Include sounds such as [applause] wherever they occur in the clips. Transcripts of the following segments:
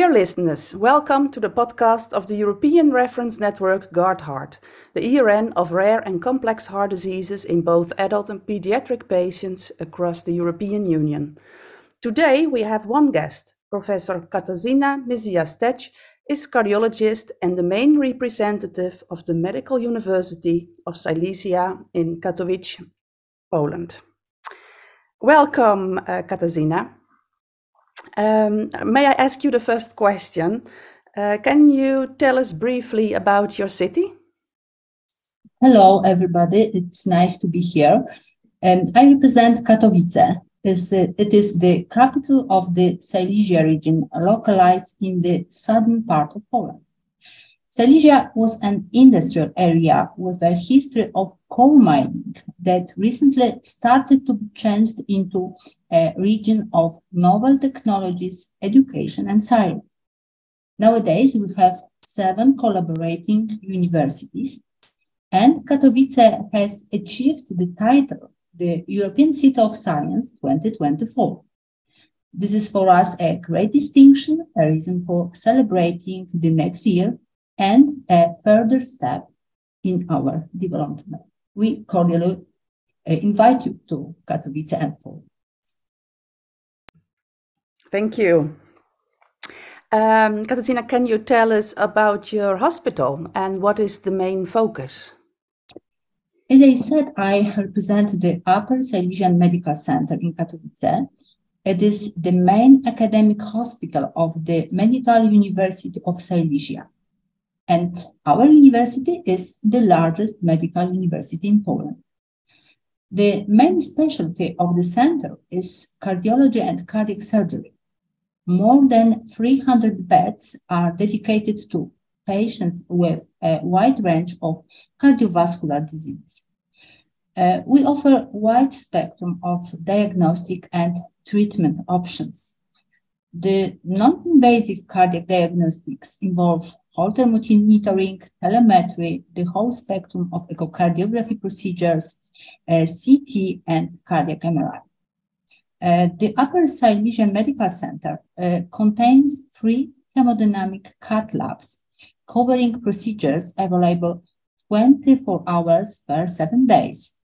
Dear listeners, welcome to the podcast of the European Reference Network GUARD-Heart, the ERN of rare and complex heart diseases in both adult and pediatric patients across the European Union. Today we have one guest, Professor Katarzyna Mizia-Stec is cardiologist and the main representative of the Medical University of Silesia in Katowice, Poland. Welcome, uh, Katarzyna. Um, may I ask you the first question? Uh, can you tell us briefly about your city? Hello, everybody. It's nice to be here. Um, I represent Katowice. It's, uh, it is the capital of the Silesia region, localized in the southern part of Poland. Silesia was an industrial area with a history of coal mining that recently started to be changed into a region of novel technologies, education, and science. Nowadays, we have seven collaborating universities, and Katowice has achieved the title, the European City of Science 2024. This is for us a great distinction, a reason for celebrating the next year and a further step in our development. We cordially uh, invite you to Katowice and Poland. Thank you. Um, Katarzyna, can you tell us about your hospital and what is the main focus? As I said, I represent the Upper Silesian Medical Center in Katowice. It is the main academic hospital of the Medical University of Silesia. And our university is the largest medical university in Poland. The main specialty of the center is cardiology and cardiac surgery. More than 300 beds are dedicated to patients with a wide range of cardiovascular disease. Uh, we offer a wide spectrum of diagnostic and treatment options. The non-invasive cardiac diagnostics involve Holter monitoring, telemetry, the whole spectrum of echocardiography procedures, uh, CT, and cardiac MRI. Uh, the Upper Silesian Medical Center uh, contains three hemodynamic cath labs covering procedures available 24 hours per seven days,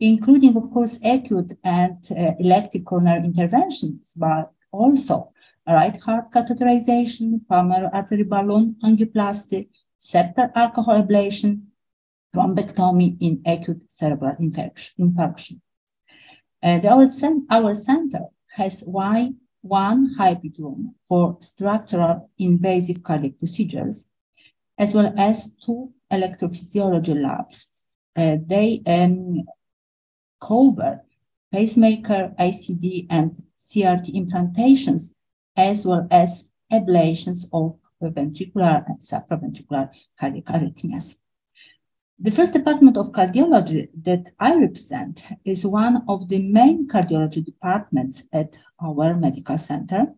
including, of course, acute and uh, elective coronary interventions, but also right heart catheterization, pulmonary artery balloon angioplasty, septal alcohol ablation, thrombectomy in acute cerebral infarction. Uh, our, our center has why one hybrid room for structural invasive cardiac procedures, as well as two electrophysiology labs. Uh, they um, cover pacemaker, ICD, and CRT implantations as well as ablations of ventricular and supraventricular cardiac arrhythmias. The first department of cardiology that I represent is one of the main cardiology departments at our medical center.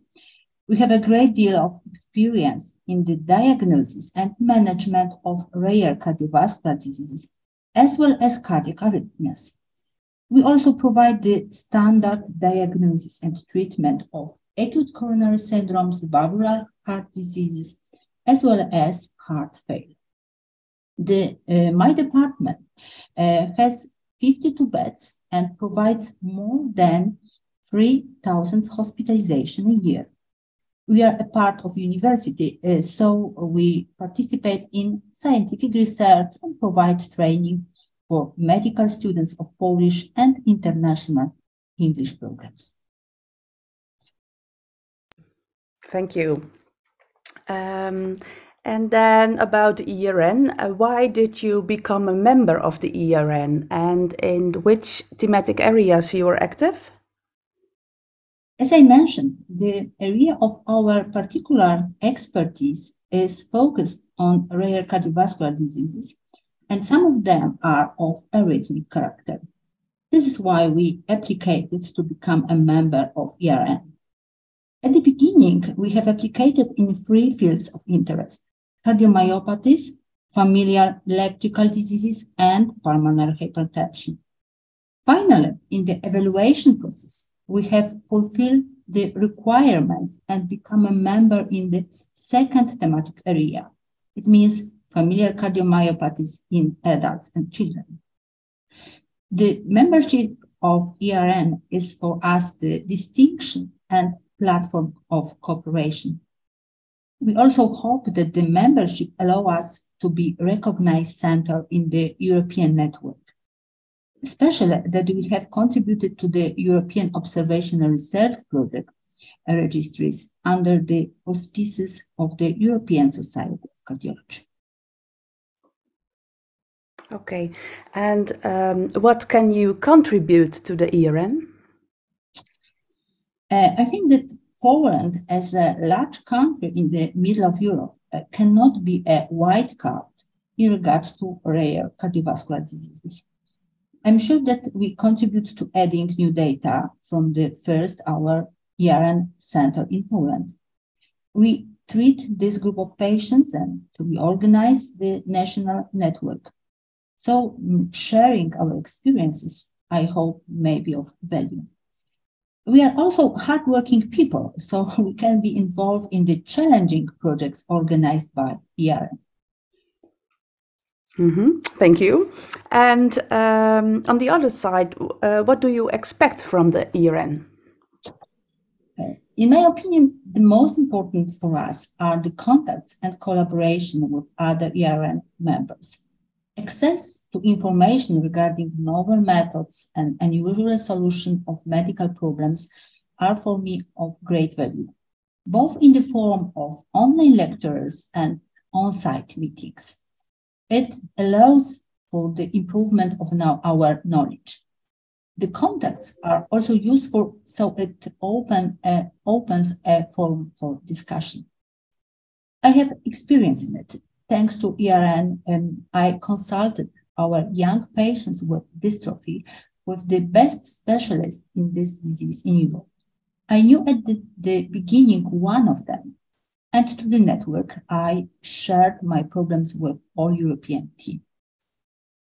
We have a great deal of experience in the diagnosis and management of rare cardiovascular diseases, as well as cardiac arrhythmias. We also provide the standard diagnosis and treatment of acute coronary syndromes, valvular heart diseases, as well as heart failure. The, uh, my department uh, has 52 beds and provides more than 3,000 hospitalization a year. We are a part of university, uh, so we participate in scientific research and provide training for medical students of Polish and international English programs. Thank you. Um, and then about the ERN, uh, why did you become a member of the ERN and in which thematic areas you are active? As I mentioned, the area of our particular expertise is focused on rare cardiovascular diseases, and some of them are of arrhythmic character. This is why we applied to become a member of ERN. At the beginning, we have applied in three fields of interest, cardiomyopathies, familial electrical diseases, and pulmonary hypertension. Finally, in the evaluation process, we have fulfilled the requirements and become a member in the second thematic area. It means familial cardiomyopathies in adults and children. The membership of ERN is for us the distinction and platform of cooperation. We also hope that the membership allow us to be recognized center in the European network especially that we have contributed to the European Observational Research Project registries under the auspices of the European Society of Cardiology. Okay, and um, what can you contribute to the ERN? Uh, I think that Poland, as a large country in the middle of Europe, uh, cannot be a white card in regards to rare cardiovascular diseases. I'm sure that we contribute to adding new data from the first our ERN center in Poland. We treat this group of patients and so we organize the national network. So mm, sharing our experiences, I hope, may be of value. We are also hardworking people, so [laughs] we can be involved in the challenging projects organized by ERN. Mm-hmm. Thank you. And um, on the other side, uh, what do you expect from the ERN? In my opinion, the most important for us are the contacts and collaboration with other ERN members. Access to information regarding novel methods and unusual solution of medical problems are for me of great value, both in the form of online lectures and on-site meetings. It allows for the improvement of now our knowledge. The contacts are also useful, so it open, uh, opens a forum for discussion. I have experience in it. Thanks to ERN, and I consulted our young patients with dystrophy with the best specialists in this disease in Europe. I knew at the, the beginning one of them, and to the network, I shared my problems with all European team.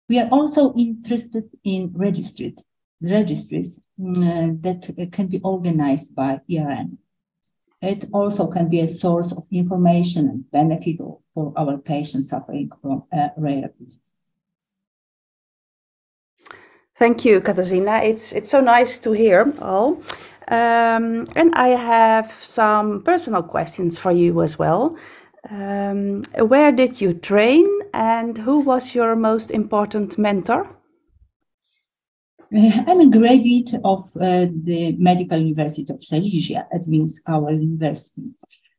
We are also interested in registries, registries mm, that can be organized by ERN. It also can be a source of information and benefit for our patients suffering from uh, rare diseases. Thank you, Katarzyna. It's it's so nice to hear all. Um, and I have some personal questions for you as well. Um, where did you train and who was your most important mentor? Uh, [laughs] I'm a graduate of uh, the Medical University of Silesia, that means our university.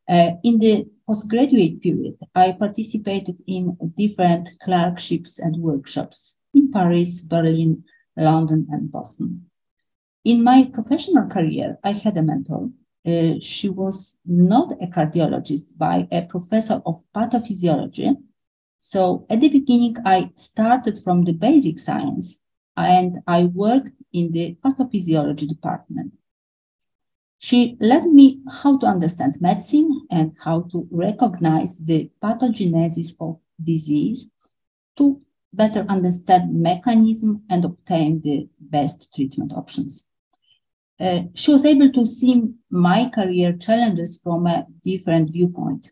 Uh, in the postgraduate period, I participated in different clerkships and workshops in Paris, Berlin, London, and Boston. In my professional career, I had a mentor. Uh, she was not a cardiologist, but a professor of pathophysiology. So at the beginning, I started from the basic science and I worked in the pathophysiology department. She led me how to understand medicine and how to recognize the pathogenesis of disease to better understand mechanism and obtain the best treatment options uh, she was able to see my career challenges from a different viewpoint.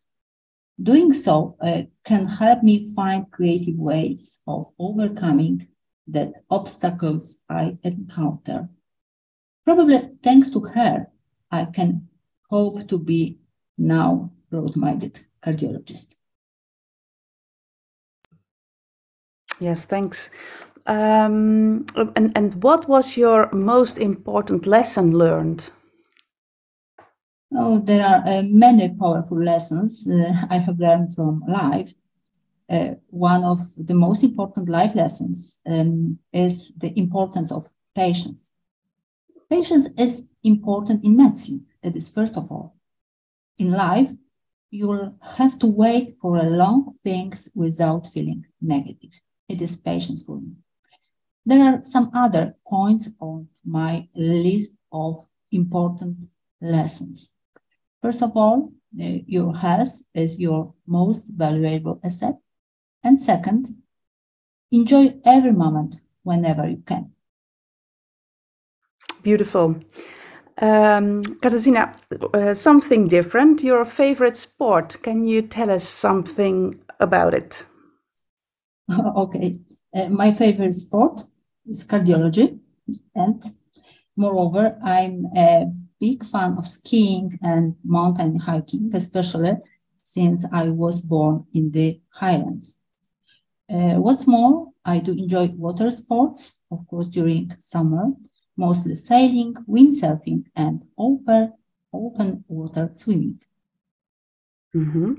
Doing so uh, can help me find creative ways of overcoming the obstacles I encounter. Probably thanks to her, I can hope to be now broad-minded cardiologist. Yes, thanks. Um, and, and what was your most important lesson learned? Oh, there are uh, many powerful lessons uh, I have learned from life. Uh, one of the most important life lessons um, is the importance of patience. Patience is important in medicine. It is first of all. In life, you'll have to wait for a long things without feeling negative. It is patience for me. There are some other points of my list of important lessons. First of all, uh, your health is your most valuable asset. And second, enjoy every moment whenever you can. Beautiful. Um, Katarzyna, uh, something different. Your favorite sport. Can you tell us something about it? [laughs] okay. Uh, my favorite sport is cardiology. And moreover, I'm a big fan of skiing and mountain hiking, especially since I was born in the highlands. Uh, what's more, I do enjoy water sports, of course, during summer, mostly sailing, windsurfing, and open, open water swimming. Mm-hmm.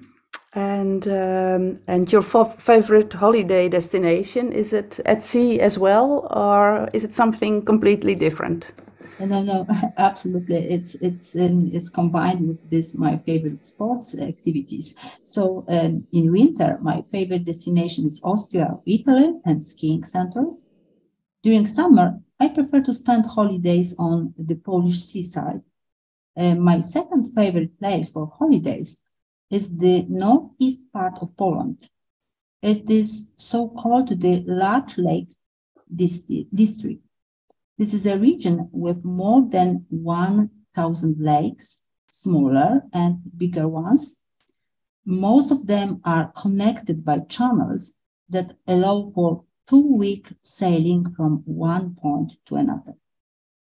And um, and your favorite holiday destination is it at sea as well, or is it something completely different? No, no, [laughs] absolutely. It's it's um, it's combined with this my favorite sports activities. So um, in winter, my favorite destination is Austria, Italy, and skiing centers. During summer, I prefer to spend holidays on the Polish seaside. Uh, my second favorite place for holidays is the northeast part of Poland. It is so called the Large Lake District. This is a region with more than 1,000 lakes, smaller and bigger ones. Most of them are connected by channels that allow for two week sailing from one point to another.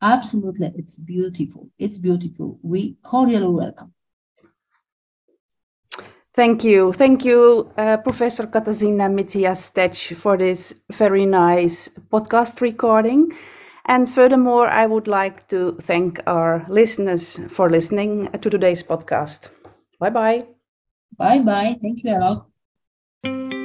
Absolutely, it's beautiful. It's beautiful. We cordially welcome. Thank you. Thank you, uh, Professor Katarzyna Mizia-Stec, for this very nice podcast recording. And furthermore, I would like to thank our listeners for listening to today's podcast. Bye bye. Bye bye. Thank you a lot.